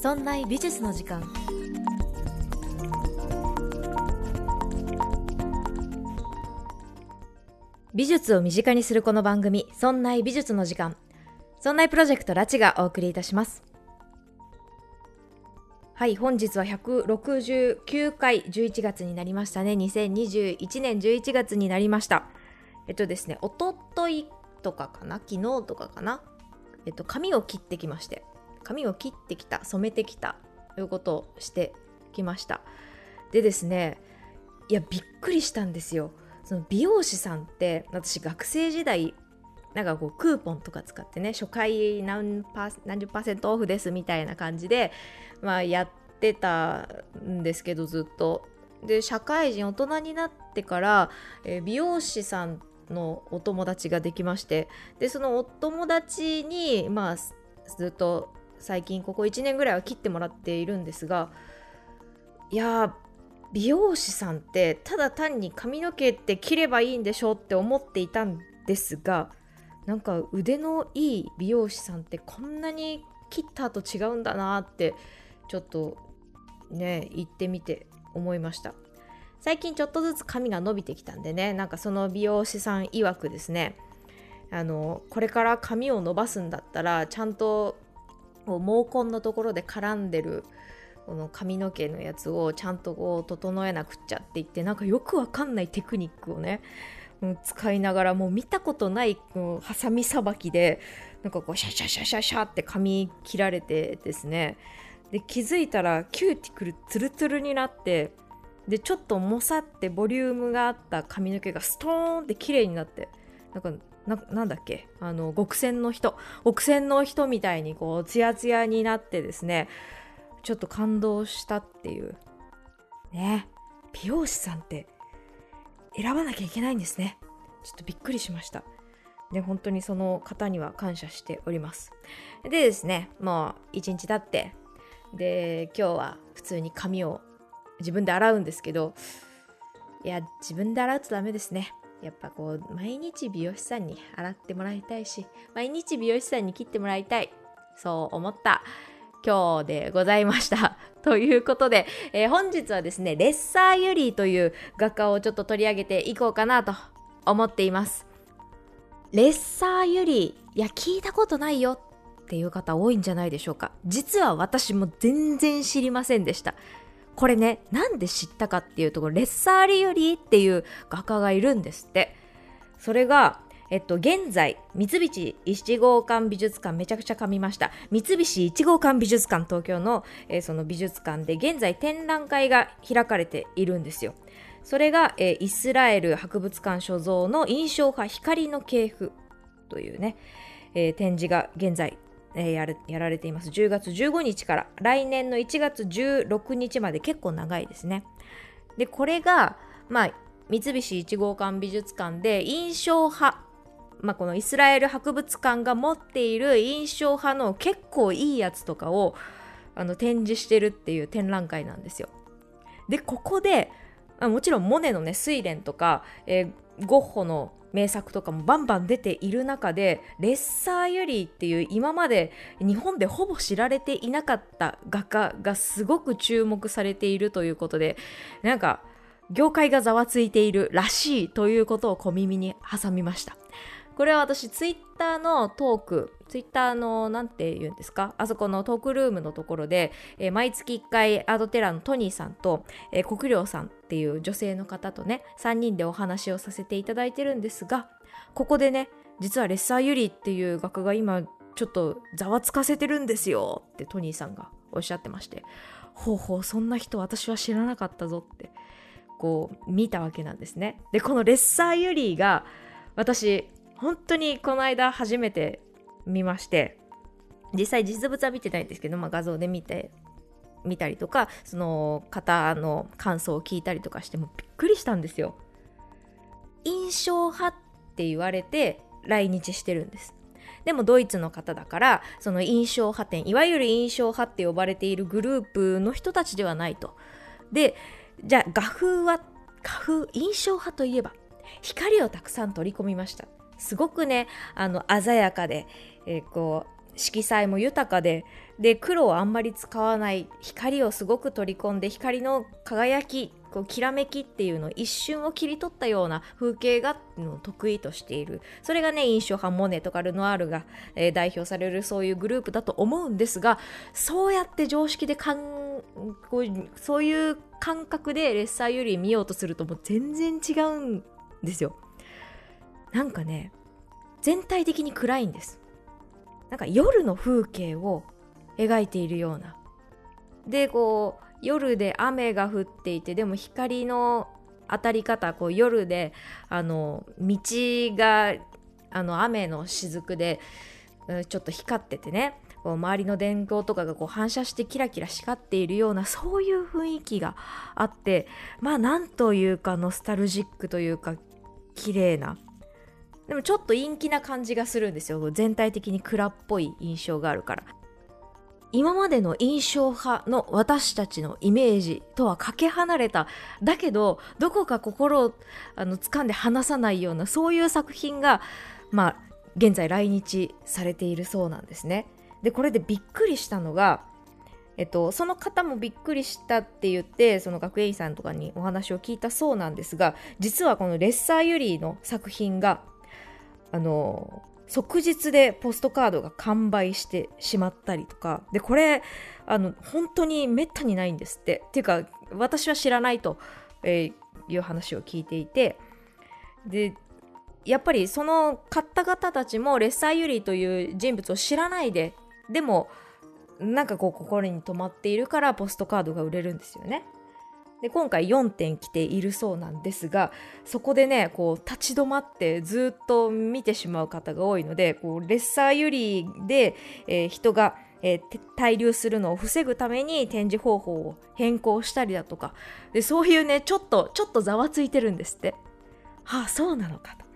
そんな美術の時間。美術を身近にするこの番組「そんな美術の時間」そんなプロジェクトラチがお送りいたします。はい本日は169回11月になりましたね。2021年11月になりました。えっとですねおとといとかかな？昨日とかかな？えっと髪を切ってきまして。髪を切ってきた染めてきたということをしてきました。でですねいやびっくりしたんですよ。その美容師さんって私学生時代なんかこうクーポンとか使ってね初回何パ何十パーセントオフですみたいな感じで、まあ、やってたんですけどずっと。で社会人大人になってから、えー、美容師さんのお友達ができましてでそのお友達にまあずっと最近ここ1年ぐらいは切ってもらっているんですがいや美容師さんってただ単に髪の毛って切ればいいんでしょって思っていたんですがなんか腕のいい美容師さんってこんなに切った後違うんだなってちょっとね言ってみて思いました。最近ちょっとずつ髪が伸びてきたんでねなんかその美容師さん曰くですねあのこれから髪を伸ばすんだったらちゃんと毛根のところで絡んでるこの髪の毛のやつをちゃんとこう整えなくっちゃって言ってなんかよくわかんないテクニックをね使いながらもう見たことないハサミさばきでなんかこうシャシャシャシャシャって髪切られてですね。で気づいたらキューティクルツルツルになってでちょっともさってボリュームがあった髪の毛がストーンって綺麗になってなんかななんだっけ？あの極戦の人。極戦の人みたいにこうツヤツヤになってですねちょっと感動したっていう。ね。美容師さんって選ばなきゃいけないんですね。ちょっとびっくりしました。で本当にその方には感謝しております。でですねもう一日経ってで今日は普通に髪を自分で洗うんですけどいや自分で洗うとダメですね。やっぱこう毎日美容師さんに洗ってもらいたいし毎日美容師さんに切ってもらいたいそう思った今日でございました。ということで、えー、本日はですね、レッサーユリーという画家をちょっと取り上げていこうかなと思っています。レッサーユリー、いや、聞いたことないよっていう方多いんじゃないでしょうか。実は私も全然知りませんでした。これね、なんで知ったかっていうとこ、レッサーリユリーっていう画家がいるんですって。それが、えっと、現在、三菱一号館美術館、めちゃくちゃ噛みました。三菱一号館美術館、東京の、えー、その美術館で、現在展覧会が開かれているんですよ。それが、えー、イスラエル博物館所蔵の印象派光の系譜というね、えー、展示が現在、えー、やるやられています。10月15日から来年の1月16日まで結構長いですね。で、これが、まあ、三菱一号館美術館で印象派まあ、このイスラエル博物館が持っている印象派の結構いいやつとかをあの展示してるっていう展覧会なんですよ。でここでもちろんモネのね「睡蓮」とか、えー、ゴッホの名作とかもバンバン出ている中でレッサーユリーっていう今まで日本でほぼ知られていなかった画家がすごく注目されているということでなんか業界がざわついているらしいということを小耳に挟みました。これは私ツイッターのトークツイッターの何て言うんですか？あそこのトークルームのところで、えー、毎月1回アートテラのトニーさんと、えー、国領さんっていう女性の方とね3人でお話をさせていただいてるんですがここでね実はレッサーユリっていう画家が今ちょっとざわつかせてるんですよってトニーさんがおっしゃってましてほうほうそんな人私は知らなかったぞってこう見たわけなんですね。でこのレッサーユリが私本当にこの間初めて見まして実際実物は見てないんですけど、まあ、画像で見て見たりとかその方の感想を聞いたりとかしてもびっくりしたんですよ。印象派って言われて来日してるんです。でもドイツの方だからその印象派展いわゆる印象派って呼ばれているグループの人たちではないと。でじゃあ画風は画風印象派といえば光をたくさん取り込みました。すごくねあの鮮やかで、えー、こう色彩も豊かでで黒をあんまり使わない光をすごく取り込んで光の輝きこうきらめきっていうのを一瞬を切り取ったような風景が得意としている。それがね印象派モネとかルノアールが、えー、代表されるそういうグループだと思うんですがそうやって常識でかんこうそういう感覚でレッサーより見ようとするともう全然違うんですよ。なんかね全体的に暗いんです。なんか夜の風景を描いているような。でこう夜で雨が降っていてでも光の当たり方こう夜であの道があの雨の雫でちょっと光っててね。こう周りの電光とかがこう反射してキラキラ光っているようなそういう雰囲気があってまあなんというかノスタルジックというか綺麗なでもちょっと陰気な感じがするんですよ。全体的に暗っぽい印象があるから。今までの印象派の私たちのイメージとはかけ離れた。だけどどこか心をあの掴んで離さないようなそういう作品がまあ現在来日されているそうなんですね。でこれでびっくりしたのがえっと、その方もびっくりしたって言ってその学園員さんとかにお話を聞いたそうなんですが実はこのレッサーユリーの作品があの即日でポストカードが完売してしまったりとか。でこれあの本当にめったにないんですって。っていうか私は知らないと、えー、いう話を聞いていて。でやっぱりその買った方たちもレッサーユリという人物を知らないででもなんかこう心に留まっているからポストカードが売れるんですよね。で今回4点来ているそうなんですがそこでねこう立ち止まってずっと見てしまう方が多いのでこうレッサーユリで、えー、人が、えー、滞留するのを防ぐために展示方法を変更したりだとか。でそういうねちょっとちょっとざわついてるんですって。はあそうなのかと。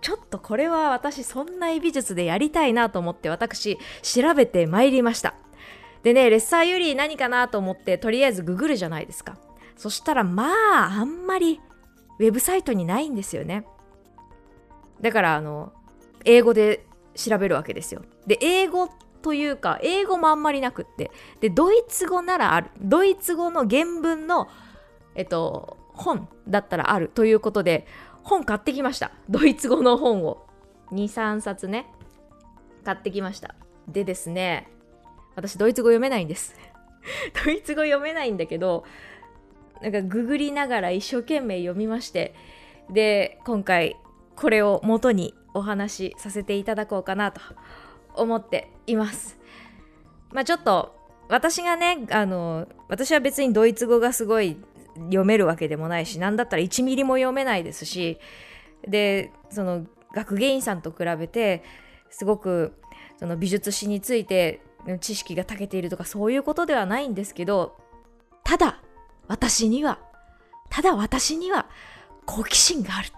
ちょっとこれは私そんな美術でやりたいなと思って私調べてまいりました。でねレッサーユリー何かなと思ってとりあえずググるじゃないですか。そしたらまああんまりウェブサイトにないんですよね。だからあの英語で調べるわけですよ。で英語というか英語もあんまりなくって。でドイツ語ならある。ドイツ語の原文のえっと本だったらあるということで本買ってきました。ドイツ語の本を。23冊ね。買ってきました。でですね私ドイツ語読めないんです。ドイツ語読めないんだけどなんかググりながら一生懸命読みましてで今回これを元にお話しさせていただこうかなと思っています。まあちょっと私がねあの私は別にドイツ語がすごい読めるわけでもないし何だったら1ミリも読めないですしでその学芸員さんと比べてすごくその美術史について知識が長けているとかそういうことではないんですけどただ私には、ただ私には好奇心がある。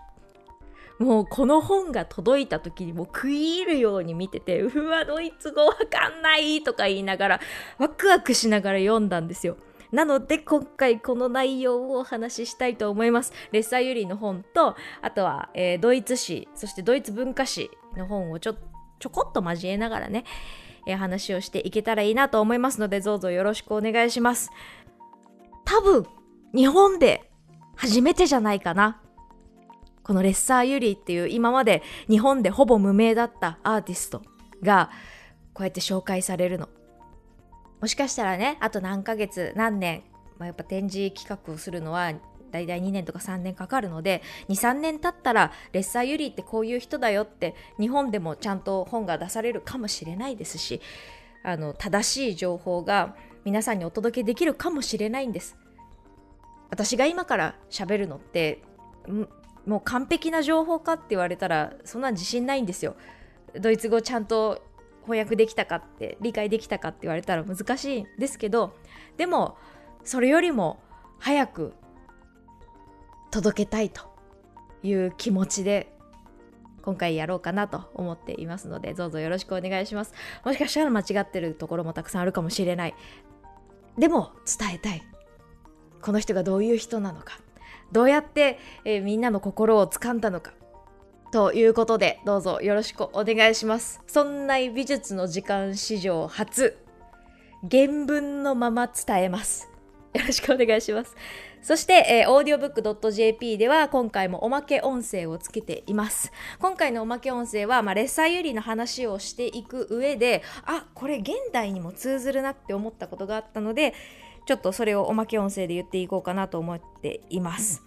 もうこの本が届いた時にもう食い入るように見てて、うわ、ドイツ語わかんないとか言いながら、ワクワクしながら読んだんですよ。なので今回この内容をお話ししたいと思います。レッサーユリの本と、あとは、えー、ドイツ史、そしてドイツ文化史の本をちょちょこっと交えながらね、話をしていけたらいいなと思いますので、どうぞよろしくお願いします。多分、日本で初めてじゃないかな。このレッサーユリーっていう今まで日本でほぼ無名だったアーティストがこうやって紹介されるの。もしかしたらね、あと何ヶ月、何年、まあ、やっぱ展示企画をするのは大体2年とか3年かかるので23年経ったらレッサーユリーってこういう人だよって日本でもちゃんと本が出されるかもしれないですしあの正しい情報が皆さんにお届けできるかもしれないんです。私が今から喋るのってもう完璧な情報かって言われたらそんな自信ないんですよ。ドイツ語ちゃんと翻訳できたかって理解できたかって言われたら難しいんですけどでもそれよりも早く届けたいという気持ちで今回やろうかなと思っていますのでどうぞよろしくお願いします。もしかしたら間違ってるところもたくさんあるかもしれない。でも伝えたい。この人がどういう人なのか。どうやって、えー、みんなの心をつかんだのか。ということでどうぞよろしくお願いします。そんな美術の時間史上初。原文のまま伝えます。よろしくお願いします。そして、えー、audiobook.jp では今回もおまけ音声をつけています。今回のおまけ音声は、まあ、レッサーユリの話をしていく上で、あ、これ現代にも通ずるなって思ったことがあったので、ちょっとそれをおまけ音声で言っていこうかなと思っています。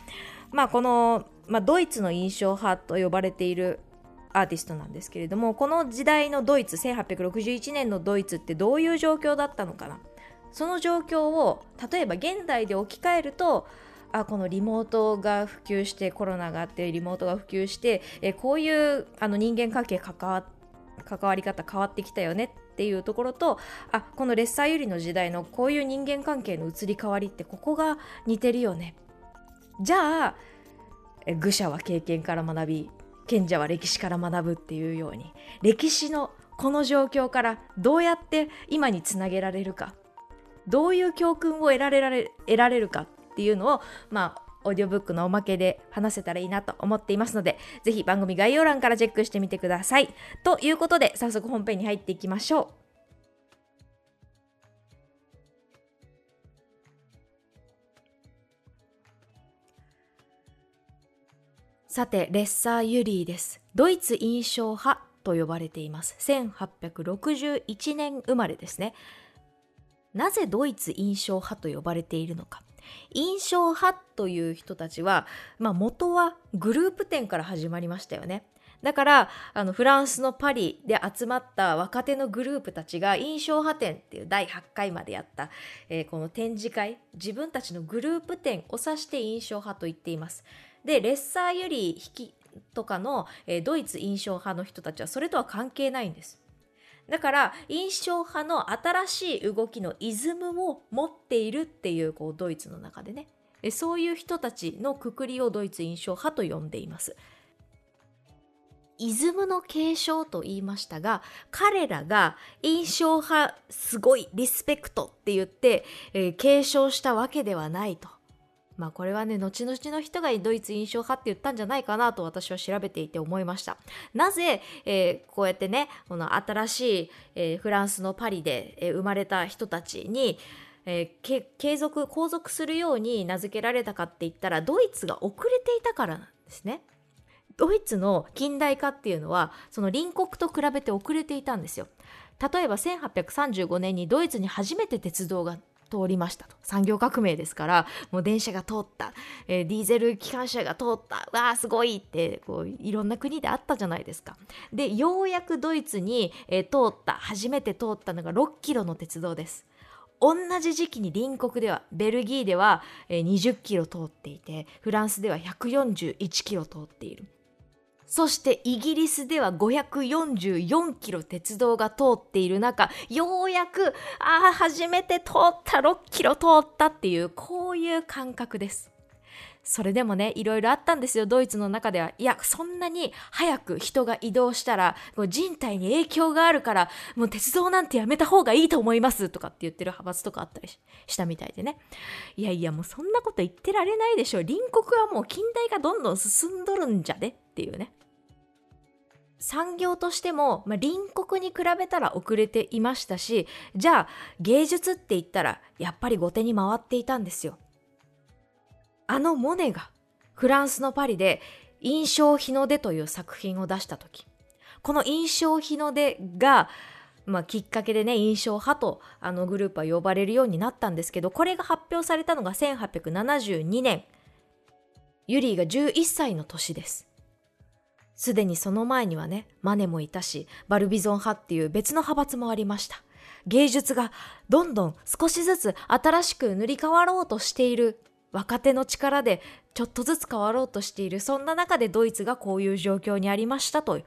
まあ、この、まあ、ドイツの印象派と呼ばれているアーティストなんですけれどもこの時代のドイツ1861年のドイツってどういう状況だったのかな？その状況を例えば現代で置き換えるとあこのリモートが普及してコロナがあってリモートが普及してえこういうあの人間関係関わ関わり方変わってきたよねっていうところとあこのレッサーユリの時代のこういう人間関係の移り変わりってここが似てるよね。じゃあ愚者は経験から学び賢者は歴史から学ぶっていうように歴史のこの状況からどうやって今につなげられるか。どういう教訓を得られられ得られるかっていうのをまあオーディオブックのおまけで話せたらいいなと思っていますので、ぜひ番組概要欄からチェックしてみてください。ということで、早速本編に入っていきましょう。さて、レッサー・ユリーです。ドイツ印象派と呼ばれています。1861年生まれですね。なぜドイツ印象派と呼ばれているのか印象派という人たちは、まあ、元はグループ展から始まりましたよね。だからあのフランスのパリで集まった若手のグループたちが印象派展っていう第8回までやった、えー、この展示会自分たちのグループ展を指して印象派と言っています。でレッサーより引きとかの、えー、ドイツ印象派の人たちはそれとは関係ないんです。だから印象派の新しい動きのイズムを持っているっていうこうドイツの中でねそういう人たちのくくりをドイツ印象派と呼んでいます。イズムの継承と言いましたが彼らが印象派すごいリスペクトって言って、えー、継承したわけではないとまあこれはね、後々の人がドイツ印象派って言ったんじゃないかなと私は調べていて思いました。なぜ、えー、こうやってね、この新しい、えー、フランスのパリで、えー、生まれた人たちに、えー、継続、皇族するように名付けられたかって言ったら、ドイツが遅れていたからなんですね。ドイツの近代化っていうのは、その隣国と比べて遅れていたんですよ。例えば1835年にドイツに初めて鉄道が通りましたと。産業革命ですからもう電車が通った、えー、ディーゼル機関車が通った。わあすごいってこういろんな国であったじゃないですか。でようやくドイツに、えー、通った。初めて通ったのが6キロの鉄道です。同じ時期に隣国ではベルギーでは20キロ通っていてフランスでは141キロ通っている。そしてイギリスでは544キロ鉄道が通っている中、ようやく、ああ、初めて通った6キロ通ったっていう、こういう感覚です。それでもね、いろいろあったんですよ、ドイツの中では。いや、そんなに早く人が移動したら、人体に影響があるから、もう鉄道なんてやめた方がいいと思いますとかって言ってる派閥とかあったりしたみたいでね。いやいや、もうそんなこと言ってられないでしょ。隣国はもう近代がどんどん進んどるんじゃねっていうね。産業としても、まあ、隣国に比べたら遅れていましたし、じゃあ芸術って言ったらやっぱり後手に回っていたんですよ。あのモネがフランスのパリで印象日の出という作品を出した時、この印象日の出が、まあ、きっかけでね、印象派とあのグループは呼ばれるようになったんですけど、これが発表されたのが1872年。ユリーが11歳の年です。すでにその前にはね、マネもいたし、バルビゾン派っていう別の派閥もありました。芸術がどんどん少しずつ新しく塗り替わろうとしている若手の力でちょっとずつ変わろうとしているそんな中でドイツがこういう状況にありましたと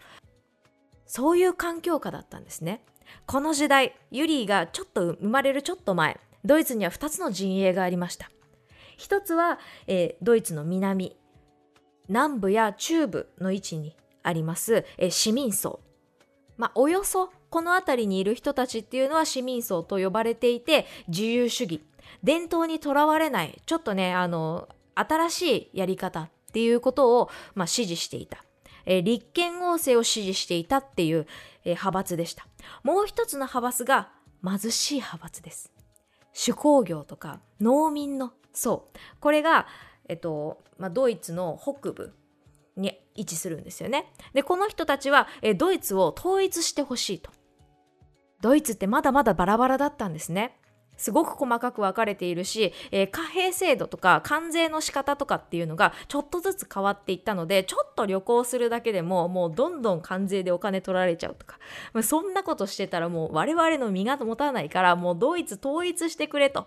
そういう環境下だったんですねこの時代ユリーがちょっと生まれるちょっと前ドイツには2つの陣営がありました一つは、えー、ドイツの南南部や中部の位置にあります、え市民層。まあ、およそこの辺りにいる人たちっていうのは市民層と呼ばれていて、自由主義、伝統にとらわれない、ちょっとね、あの、新しいやり方っていうことを、まあ、支持していた。えー、立憲王政を支持していたっていう、えー、派閥でした。もう一つの派閥が貧しい派閥です。手工業とか農民の層。これが、えっと、まあ、ドイツの北部に位置するんですよね。で、この人たちは、えドイツを統一してほしいと。ドイツってまだまだバラバラだったんですね。すごく細かく分かれているし、えー、貨幣制度とか関税の仕方とかっていうのがちょっとずつ変わっていったので、ちょっと旅行するだけでももうどんどん関税でお金取られちゃうとか、まあ、そんなことしてたらもう我々の身が持たないからもうドイツ統一してくれと。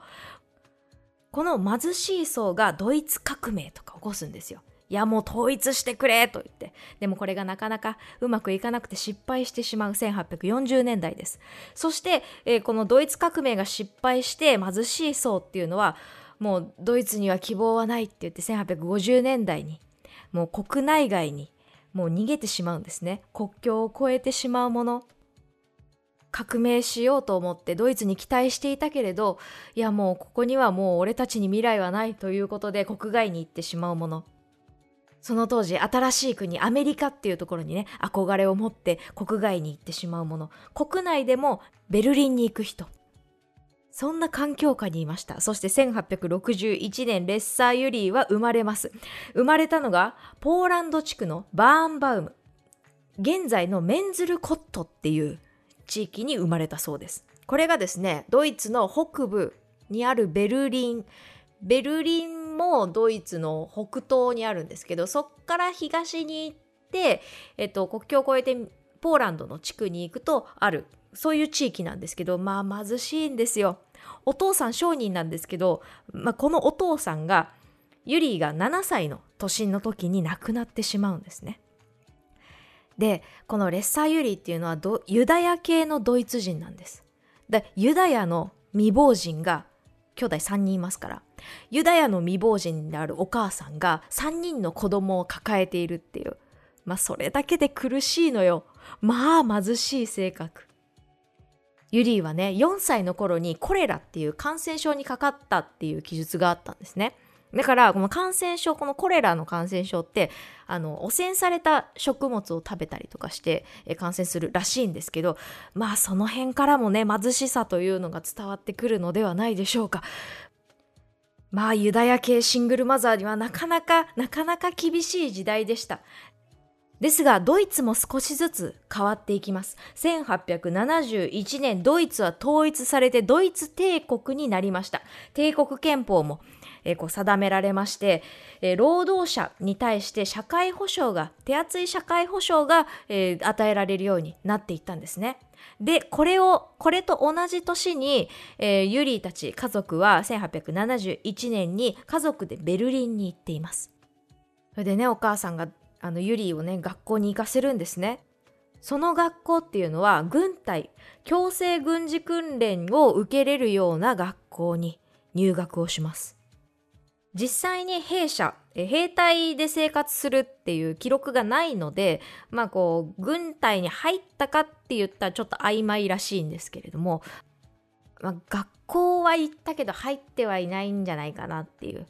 この貧しい層がドイツ革命とか起こすんですよ。いやもう統一してくれと言って。でもこれがなかなかうまくいかなくて失敗してしまう1840年代です。そして、えー、このドイツ革命が失敗して貧しい層っていうのはもうドイツには希望はないって言って1850年代にもう国内外にもう逃げてしまうんですね。国境を越えてしまうもの。革命しようと思ってドイツに期待していたけれど、いやもうここにはもう俺たちに未来はないということで国外に行ってしまうもの。その当時新しい国アメリカっていうところにね憧れを持って国外に行ってしまうもの。国内でもベルリンに行く人。そんな環境下にいました。そして1861年レッサーユリーは生まれます。生まれたのがポーランド地区のバーンバウム。現在のメンズルコットっていう地域に生まれたそうです。これがですねドイツの北部にあるベルリン。ベルリンもドイツの北東にあるんですけどそっから東に行って、えっと、国境を越えてポーランドの地区に行くとあるそういう地域なんですけどまあ貧しいんですよ。お父さん商人なんですけど、まあ、このお父さんがユリーが7歳の年の時に亡くなってしまうんですね。でこのレッサーユリーっていうのはユダヤ系のドイツ人なんです。でユダヤの未亡人が兄弟3人いますから。ユダヤの未亡人であるお母さんが3人の子供を抱えているっていう。まあそれだけで苦しいのよ。まあ貧しい性格。ユリーはね4歳の頃にコレラっていう感染症にかかったっていう記述があったんですね。だからこの感染症このコレラの感染症ってあの汚染された食物を食べたりとかして感染するらしいんですけどまあその辺からもね貧しさというのが伝わってくるのではないでしょうか。まあユダヤ系シングルマザーにはなかなかなかなか厳しい時代でした。ですがドイツも少しずつ変わっていきます。1871年ドイツは統一されてドイツ帝国になりました。帝国憲法もえ、こう定められまして、え、労働者に対して社会保障が手厚い社会保障が、え、与えられるようになっていったんですね。でこれをこれと同じ年に、えー、ユリーたち家族は1871年に家族でベルリンに行っています。それでねお母さんがあのユリーをね学校に行かせるんですね。その学校っていうのは軍隊強制軍事訓練を受けれるような学校に入学をします。実際に兵舎、兵隊で生活するっていう記録がないので、まあこう、軍隊に入ったかって言ったらちょっと曖昧らしいんですけれども、まあ、学校は行ったけど入ってはいないんじゃないかなっていう。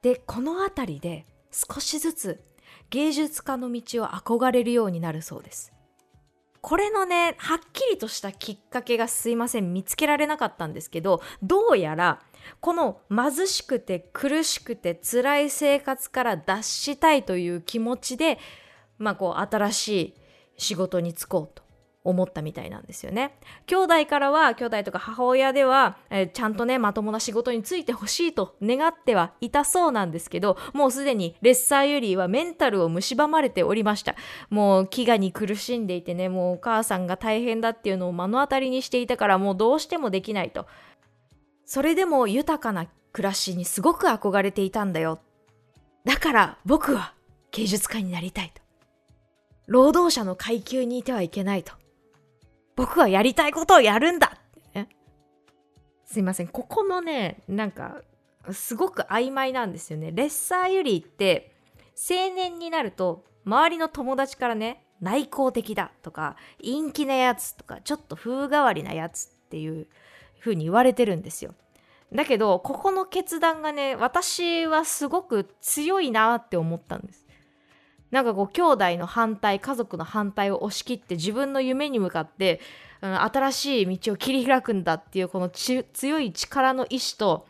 で、この辺りで少しずつ芸術家の道を憧れるようになるそうです。これのね、はっきりとしたきっかけがすいません、見つけられなかったんですけど、どうやらこの貧しくて苦しくて辛い生活から脱したいという気持ちで、まあこう新しい仕事に就こうと思ったみたいなんですよね。兄弟からは、兄弟とか母親では、えー、ちゃんとね、まともな仕事に就いてほしいと願ってはいたそうなんですけど、もうすでにレッサーよりはメンタルを蝕まれておりました。もう飢餓に苦しんでいてね、もうお母さんが大変だっていうのを目の当たりにしていたから、もうどうしてもできないと。それでも豊かな暮らしにすごく憧れていたんだよ。だから僕は芸術家になりたいと。労働者の階級にいてはいけないと。僕はやりたいことをやるんだすいません。ここもね、なんか、すごく曖昧なんですよね。レッサーユリーって、青年になると、周りの友達からね、内向的だとか、陰気なやつとか、ちょっと風変わりなやつっていう風に言われてるんですよ。だけど、ここの決断がね、私はすごく強いなって思ったんです。なんかこう兄弟の反対家族の反対を押し切って自分の夢に向かって、うん、新しい道を切り開くんだっていうこの強い力の意志と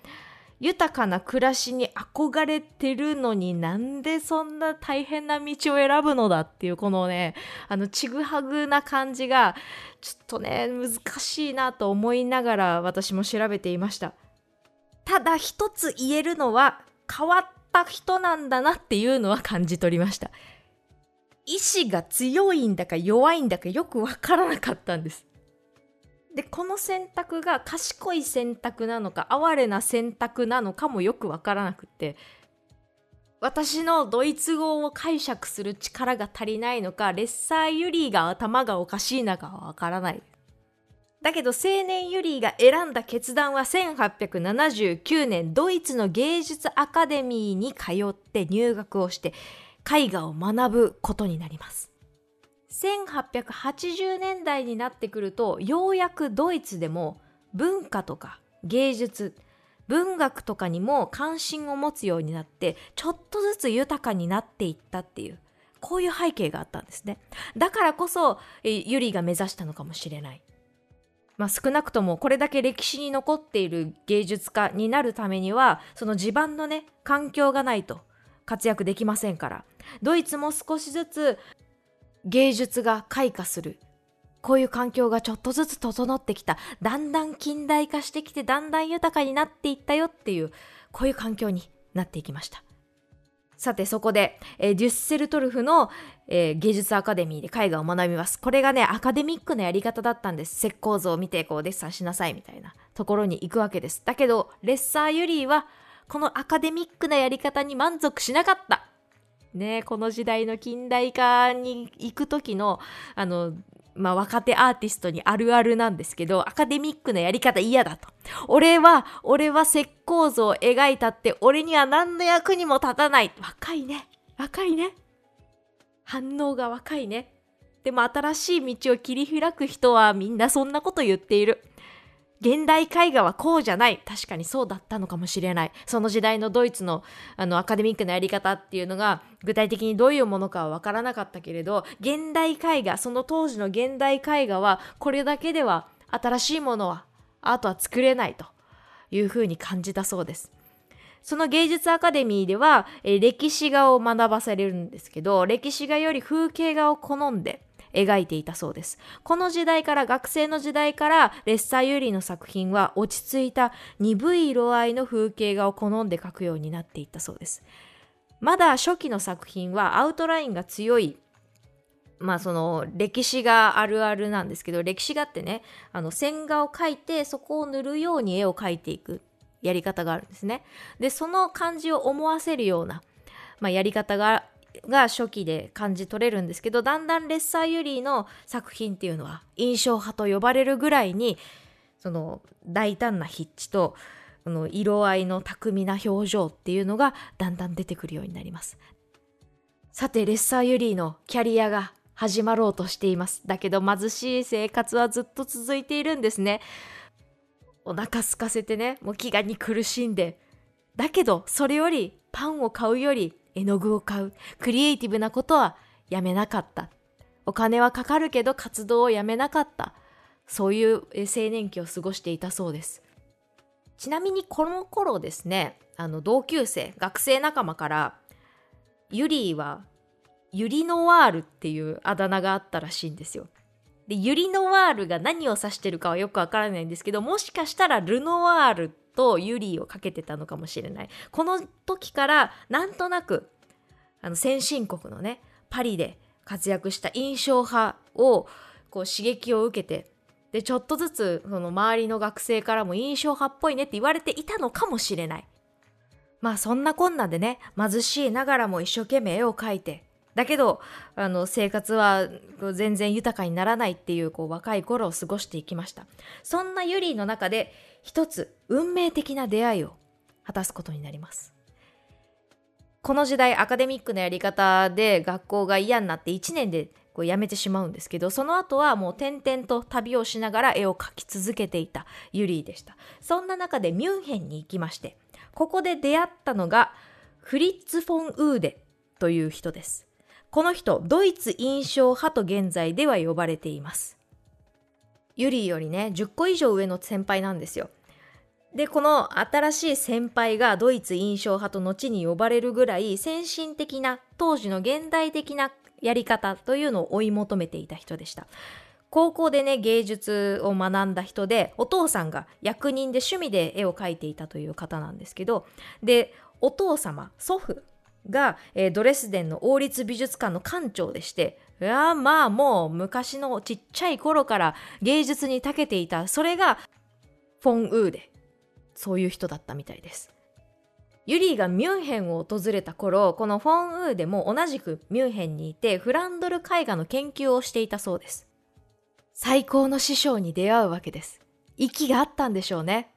豊かな暮らしに憧れてるのになんでそんな大変な道を選ぶのだっていうこのねあのちぐはぐな感じがちょっとね難しいなと思いながら私も調べていましたただ一つ言えるのは変わった人なんだなっていうのは感じ取りました。意志が強いんだか弱いんだかよくわからなかったんです。でこの選択が賢い選択なのか哀れな選択なのかもよくわからなくって私のドイツ語を解釈する力が足りないのかレッサーユリーが頭がおかしいのかはわからない。だけど青年ユリーが選んだ決断は1879年ドイツの芸術アカデミーに通って入学をして絵画を学ぶことになります。1880年代になってくるとようやくドイツでも文化とか芸術文学とかにも関心を持つようになってちょっとずつ豊かになっていったっていうこういう背景があったんですね。だからこそユリが目指したのかもしれない。まあ、少なくともこれだけ歴史に残っている芸術家になるためにはその地盤のね環境がないと活躍できませんからドイツも少しずつ芸術が開花する。こういう環境がちょっとずつ整ってきた。だんだん近代化してきて、だんだん豊かになっていったよっていう、こういう環境になっていきました。さて、そこで、えー、デュッセルトルフの、えー、芸術アカデミーで絵画を学びます。これがね、アカデミックなやり方だったんです。石膏像を見て、こう、デッサンしなさいみたいなところに行くわけです。だけど、レッサーユリーは、このアカデミックなやり方に満足しなかった。ね、この時代の近代化に行く時の、あの、まあ、若手アーティストにあるあるなんですけど、アカデミックなやり方嫌だと。俺は、俺は石膏像を描いたって、俺には何の役にも立たない。若いね。若いね。反応が若いね。でも新しい道を切り開く人はみんなそんなこと言っている。現代絵画はこうじゃない。確かにそうだったのかもしれない。その時代のドイツのあのアカデミックなやり方っていうのが具体的にどういうものかはわからなかったけれど、現代絵画、その当時の現代絵画はこれだけでは新しいものはアートは作れないというふうに感じたそうです。その芸術アカデミーでは、え歴史画を学ばされるんですけど、歴史画より風景画を好んで、描いていたそうです。この時代から学生の時代からレッサーユーリの作品は落ち着いた鈍い色合いの風景画を好んで描くようになっていったそうです。まだ初期の作品はアウトラインが強いまあその歴史画あるあるなんですけど歴史画ってねあの線画を描いてそこを塗るように絵を描いていくやり方があるんですね。でその感じを思わせるような、まあ、やり方がが初期で感じ取れるんですけどだんだんレッサーユリーの作品っていうのは印象派と呼ばれるぐらいにその大胆な筆致とこの色合いの巧みな表情っていうのがだんだん出てくるようになります。さてレッサーユリーのキャリアが始まろうとしています。だけど貧しい生活はずっと続いているんですね。お腹空かせてねもう飢餓に苦しんで。だけどそれよりパンを買うより絵の具を買う。クリエイティブなことはやめなかった。お金はかかるけど活動をやめなかった。そういう青年期を過ごしていたそうです。ちなみにこの頃ですね、あの同級生、学生仲間から、ユリーはユリノワールっていうあだ名があったらしいんですよ。で、ユリノワールが何を指してるかはよくわからないんですけど、もしかしたらルノワールとユリーをかけてたのかもしれない。この時からなんとなくあの先進国のねパリで活躍した印象派をこう刺激を受けてでちょっとずつその周りの学生からも印象派っぽいねって言われていたのかもしれない。まあそんなこんなでね貧しいながらも一生懸命絵を描いてだけどあの生活は全然豊かにならないっていうこう若い頃を過ごしていきました。そんなユリーの中で一つ運命的な出会いを果たすことになります。この時代アカデミックなやり方で学校が嫌になって1年でこう辞めてしまうんですけどその後はもう転々と旅をしながら絵を描き続けていたユリーでした。そんな中でミュンヘンに行きましてここで出会ったのがフリッツ・フォン・ウーデという人です。この人ドイツ印象派と現在では呼ばれています。ユリーよりね10個以上上の先輩なんですよ。でこの新しい先輩がドイツ印象派と後に呼ばれるぐらい先進的な当時の現代的なやり方というのを追い求めていた人でした。高校でね芸術を学んだ人でお父さんが役人で趣味で絵を描いていたという方なんですけどでお父様祖父が、えー、ドレスデンの王立美術館の館長でしていやまあもう昔のちっちゃい頃から芸術に長けていたそれがフォン・ウーデそういう人だったみたいです。ユリーがミュンヘンを訪れた頃このフォン・ウーデも同じくミュンヘンにいてフランドル絵画の研究をしていたそうです。最高の師匠に出会うわけです。息があったんでしょうね。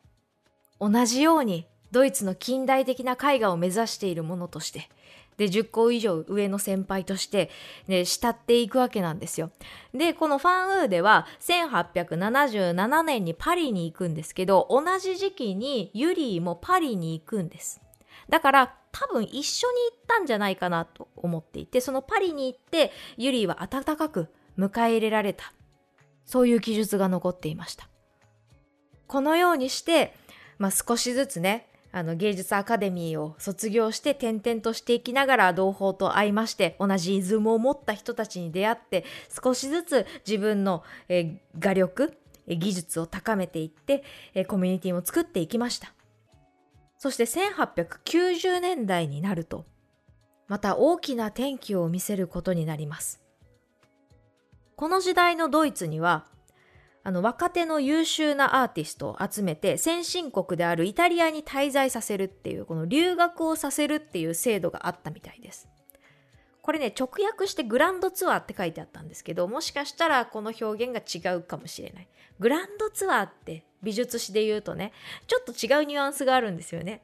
同じようにドイツの近代的な絵画を目指しているものとして。で10個以上上の先輩として、ね、慕っていくわけなんですよ。でこのファン・ウーでは1877年にパリに行くんですけど同じ時期にユリーもパリに行くんです。だから多分一緒に行ったんじゃないかなと思っていてそのパリに行ってユリーは温かく迎え入れられたそういう記述が残っていました。このようにして、まあ、少しずつねあの芸術アカデミーを卒業して転々としていきながら同胞と会いまして同じイズムを持った人たちに出会って少しずつ自分の、え画力技術を高めていって、えコミュニティも作っていきました。そして1890年代になるとまた大きな転機を見せることになります。この時代のドイツにはあの若手の優秀なアーティストを集めて先進国であるイタリアに滞在させるっていうこの留学をさせるっていう制度があったみたいです。これね直訳してグランドツアーって書いてあったんですけどもしかしたらこの表現が違うかもしれない。グランドツアーって美術史で言うとねちょっと違うニュアンスがあるんですよね。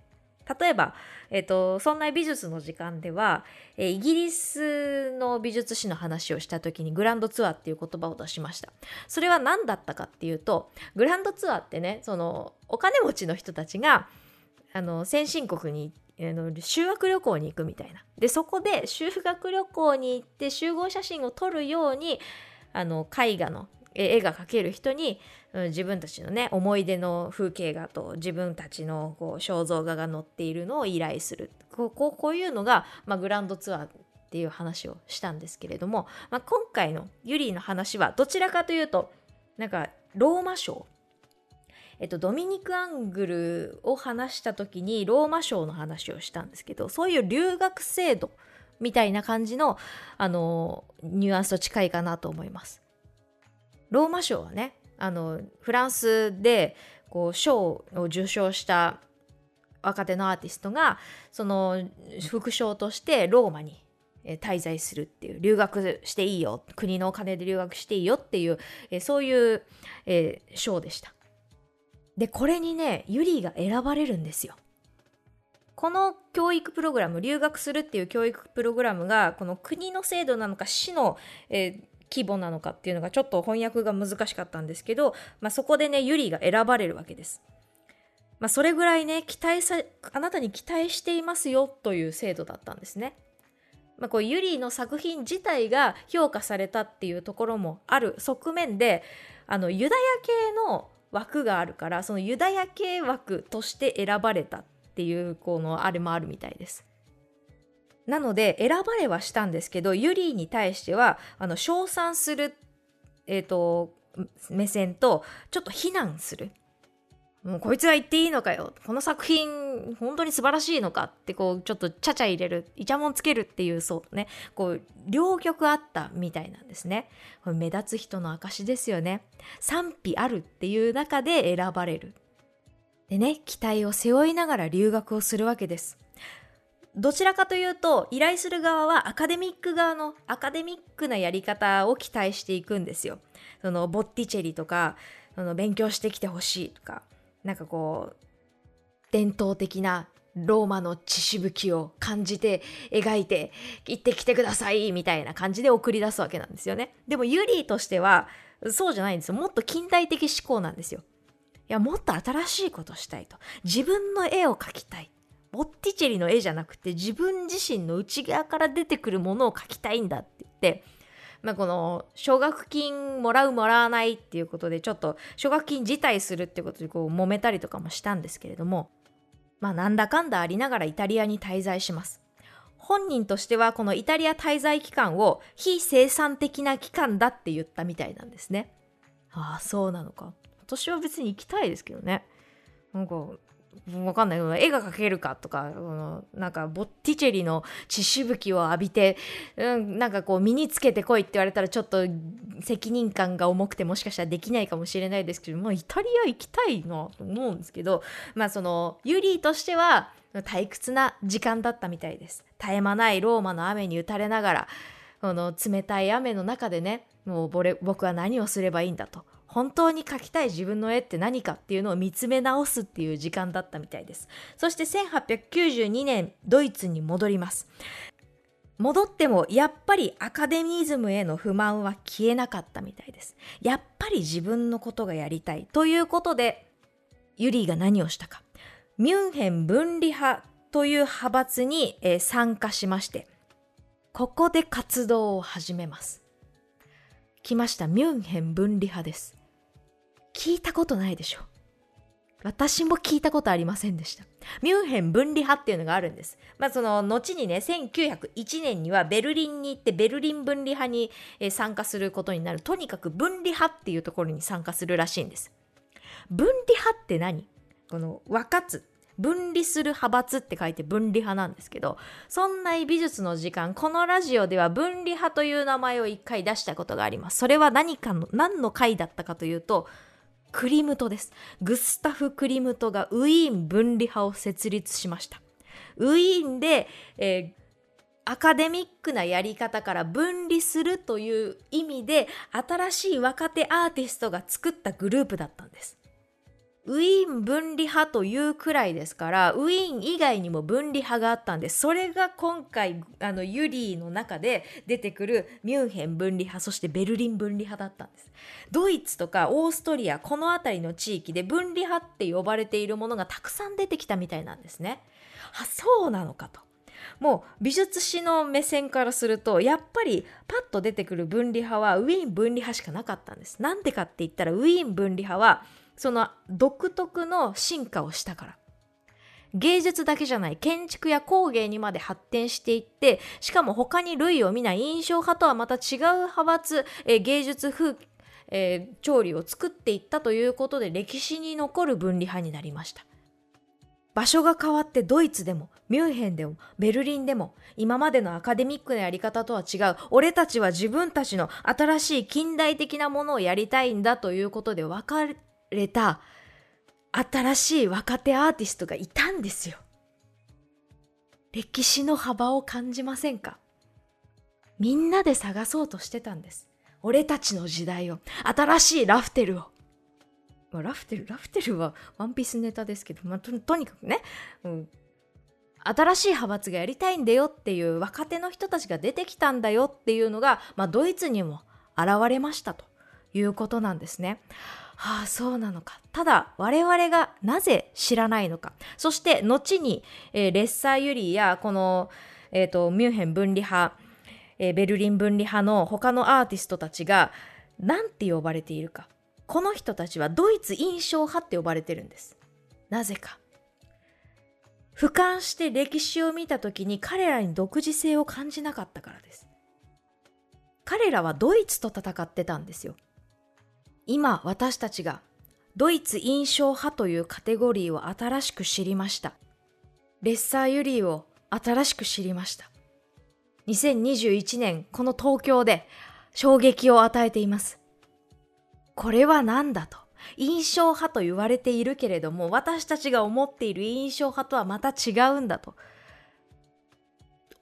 例えば、えっ、ー、と、そんな美術の時間では、えー、イギリスの美術史の話をした時にグランドツアーっていう言葉を出しました。それは何だったかっていうと、グランドツアーってね、その、お金持ちの人たちが、あの、先進国にあの修学旅行に行くみたいな。で、そこで修学旅行に行って集合写真を撮るように、あの、絵画の絵が描ける人に、うん、自分たちのね思い出の風景画と自分たちのこう肖像画が載っているのを依頼するこうこうこういうのが、まあ、グランドツアーっていう話をしたんですけれども、まあ、今回のユリの話はどちらかというとなんかローマ賞えっと、ドミニク・アングルを話した時にローマ賞の話をしたんですけどそういう留学制度みたいな感じのあのニュアンスと近いかなと思います。ローマ賞はねあのフランスでこう賞を受賞した若手のアーティストがその副賞としてローマに滞在するっていう留学していいよ国のお金で留学していいよっていうそういう賞でした。でこれにねユリーが選ばれるんですよ。この教育プログラム留学するっていう教育プログラムがこの国の制度なのか市の、えー、規模なのかっていうのがちょっと翻訳が難しかったんですけど、まあ、そこでねユリが選ばれるわけです。まあ、それぐらいね期待さあなたに期待していますよという制度だったんですね。まあ、こうユリの作品自体が評価されたっていうところもある側面であのユダヤ系の枠があるからそのユダヤ系枠として選ばれたっていうこのあれもあるみたいです。なので選ばれはしたんですけどユリーに対してはあの称賛する、えーと、目線とちょっと非難する。もうこいつは言っていいのかよ。この作品本当に素晴らしいのかってこうちょっとちゃちゃ入れる。イチャモンつけるっていうそうね。こう両極あったみたいなんですね。これ目立つ人の証ですよね。賛否あるっていう中で選ばれる。でね期待を背負いながら留学をするわけです。どちらかというと依頼する側はアカデミック側のアカデミックなやり方を期待していくんですよ。そのボッティチェリとかその勉強してきてほしいとかなんかこう伝統的なローマの血しぶきを感じて描いて行ってきてくださいみたいな感じで送り出すわけなんですよね。でもユリーとしてはそうじゃないんですよ。もっと近代的思考なんですよ。いやもっと新しいことしたいと。自分の絵を描きたい。ボッティチェリの絵じゃなくて自分自身の内側から出てくるものを描きたいんだって言ってまあ、この奨学金もらうもらわないっていうことでちょっと奨学金辞退するってことでこう揉めたりとかもしたんですけれどもまあなんだかんだありながらイタリアに滞在します。本人としてはこのイタリア滞在期間を非生産的な期間だって言ったみたいなんですね。ああそうなのか。私は別に行きたいですけどね。なんかわかんない。絵が描けるかとかなんかボッティチェリの血しぶきを浴びて、うん、なんかこう身につけてこいって言われたらちょっと責任感が重くてもしかしたらできないかもしれないですけどもイタリア行きたいなと思うんですけどまあそのユリーとしては退屈な時間だったみたいです。絶え間ないローマの雨に打たれながらこの冷たい雨の中でねもう僕は何をすればいいんだと。本当に描きたい自分の絵って何かっていうのを見つめ直すっていう時間だったみたいです。そして1892年ドイツに戻ります。戻ってもやっぱりアカデミズムへの不満は消えなかったみたいです。やっぱり自分のことがやりたいということでユリーが何をしたか。ミュンヘン分離派という派閥に、え、参加しまして、ここで活動を始めます。来ました。ミュンヘン分離派です。聞いたことないでしょ。私も聞いたことありませんでした。ミュンヘン分離派っていうのがあるんです。まあその後にね、1901年にはベルリンに行ってベルリン分離派に参加することになる。とにかく分離派っていうところに参加するらしいんです。分離派って何？この分かつ。分離する派閥って書いて分離派なんですけど、そんな美術の時間、このラジオでは分離派という名前を一回出したことがあります。それは何かの、何の回だったかというと、クリムトです。グスタフ・クリムトがウィーン分離派を設立しました。ウィーンで、えーアカデミックなやり方から分離するという意味で新しい若手アーティストが作ったグループだったんです。ウィーン分離派というくらいですからウィーン以外にも分離派があったんですそれが今回あのユリーの中で出てくるミュンヘン分離派そしてベルリン分離派だったんです。ドイツとかオーストリアこの辺りの地域で分離派って呼ばれているものがたくさん出てきたみたいなんですね。あそうなのかと。もう美術史の目線からするとやっぱりパッと出てくる分離派はウィーン分離派しかなかったんです。なんでかって言ったらウィーン分離派はその独特の進化をしたから。芸術だけじゃない建築や工芸にまで発展していってしかも他に類を見ない印象派とはまた違う派閥、え、芸術風、えー、調理を作っていったということで歴史に残る分離派になりました場所が変わってドイツでもミュンヘンでもベルリンでも今までのアカデミックなやり方とは違う俺たちは自分たちの新しい近代的なものをやりたいんだということで分かれた新しい若手アーティストがいたんですよ。歴史の幅を感じませんか？みんなで探そうとしてたんです。俺たちの時代を、新しいラフテルを。まあ、ラフテル、ラフテルはワンピースネタですけど、まあ、ととにかくね、うん、新しい派閥がやりたいんだよっていう若手の人たちが出てきたんだよっていうのが、まあ、ドイツにも現れましたということなんですね。はあ、そうなのか。ただ、我々がなぜ知らないのか。そして、後に、えー、レッサーユリーや、この、え、ー、と、ミュンヘン分離派、えー、ベルリン分離派の他のアーティストたちが、なんて呼ばれているか。この人たちはドイツ印象派って呼ばれてるんです。なぜか。俯瞰して歴史を見た時に彼らに独自性を感じなかったからです。彼らはドイツと戦ってたんですよ。今私たちがドイツ印象派というカテゴリーを新しく知りました。レッサーユリーを新しく知りました。2021年この東京で衝撃を与えています。これは何だと。印象派と言われているけれども私たちが思っている印象派とはまた違うんだと。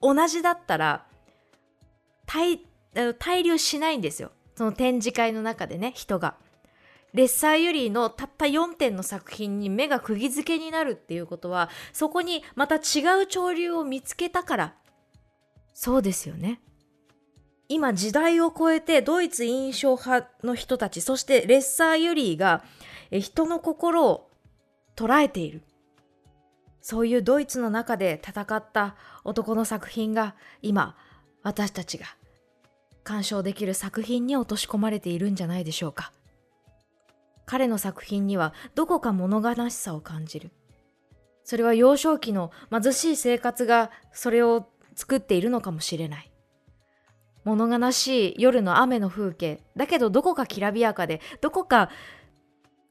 同じだったら対対流しないんですよ。その展示会の中でね人が。レッサーユリーのたった4点の作品に目が釘付けになるっていうことはそこにまた違う潮流を見つけたから。そうですよね。今時代を超えてドイツ印象派の人たちそしてレッサーユリーが人の心を捉えている。そういうドイツの中で戦った男の作品が今私たちが鑑賞できる作品に落とし込まれているんじゃないでしょうか。彼の作品にはどこか物悲しさを感じる。それは幼少期の貧しい生活がそれを作っているのかもしれない。物悲しい夜の雨の風景だけどどこかきらびやかでどこか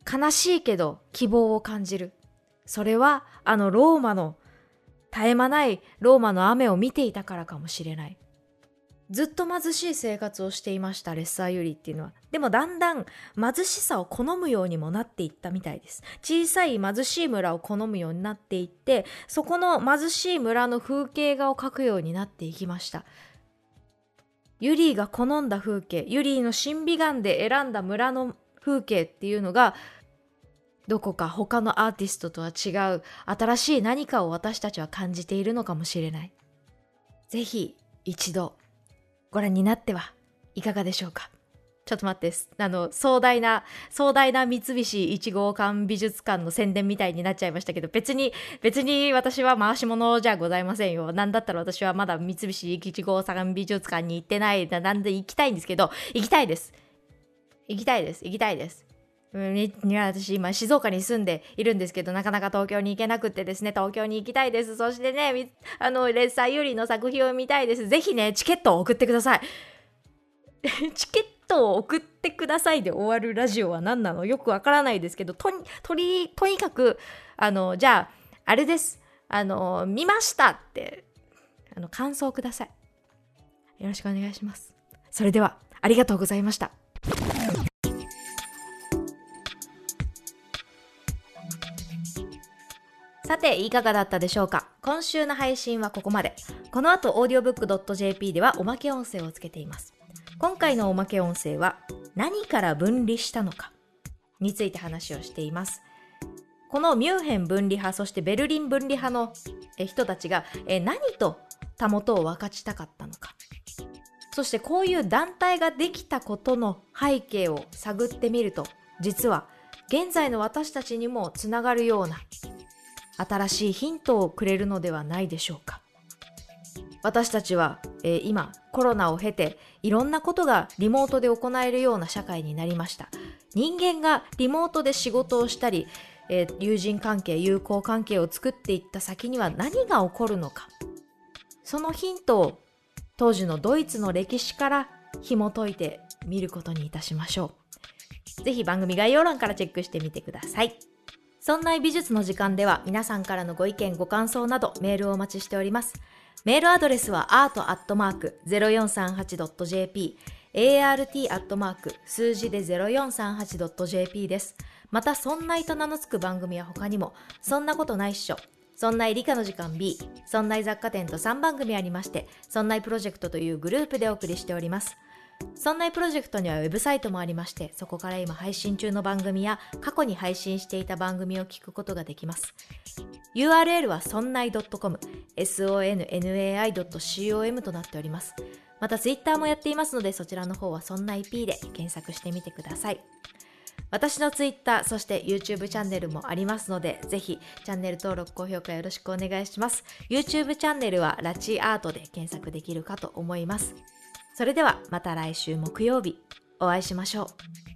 悲しいけど希望を感じる。それはあのローマの絶え間ないローマの雨を見ていたからかもしれない。ずっと貧しい生活をしていましたレッサーユリっていうのは。でもだんだん貧しさを好むようにもなっていったみたいです。小さい貧しい村を好むようになっていってそこの貧しい村の風景画を描くようになっていきました。ユリーが好んだ風景ユリーの審美眼で選んだ村の風景っていうのがどこか他のアーティストとは違う新しい何かを私たちは感じているのかもしれない。ぜひ一度ご覧になってはいかがでしょうか？ちょっと待ってあの、壮大な、壮大な三菱一号館美術館の宣伝みたいになっちゃいましたけど、別に、別に私は回し物じゃございませんよ。何だったら私はまだ三菱一号館美術館に行ってない。なんで行きたいんですけど、行きたいです。行きたいです。行きたいです。いや私今静岡に住んでいるんですけどなかなか東京に行けなくてですね東京に行きたいです。そしてねあのレッサーユリの作品を見たいです。ぜひねチケットを送ってください。チケットを送ってくださいで終わるラジオは何なの？よくわからないですけどととりとにかくあのじゃああれです。あの見ましたってあの感想をください。よろしくお願いします。それではありがとうございました。さて、いかがだったでしょうか？今週の配信はここまで。この後、audiobook.jp ではおまけ音声をつけています。今回のおまけ音声は、何から分離したのか？について話をしています。このミュンヘン分離派、そしてベルリン分離派の人たちが何とたもとを分かちたかったのか？そしてこういう団体ができたことの背景を探ってみると、実は現在の私たちにもつながるような新しいヒントをくれるのではないでしょうか。私たちは、えー、今コロナを経ていろんなことがリモートで行えるような社会になりました。人間がリモートで仕事をしたり、えー、友人関係友好関係を作っていった先には何が起こるのか。そのヒントを当時のドイツの歴史から紐解いてみることにいたしましょう。ぜひ番組概要欄からチェックしてみてください。そんな美術の時間では皆さんからのご意見ご感想などメールをお待ちしております。メールアドレスは art.0438.jp art. 数字で 0438.jp です。また、そんないと名の付く番組は他にも、そんなことないっしょ。そんない理科の時間 B、そんない雑貨店と3番組ありまして、そんないプロジェクトというグループでお送りしております。そんなプロジェクトにはウェブサイトもありまして、そこから今配信中の番組や過去に配信していた番組を聞くことができます。URL はそんない .com、sonnai.com となっております。また Twitter もやっていますので、そちらの方はそんない P で検索してみてください。私の Twitter、そして YouTube チャンネルもありますので、ぜひチャンネル登録、高評価よろしくお願いします。YouTube チャンネルはラチアートで検索できるかと思います。それではまた来週木曜日お会いしましょう。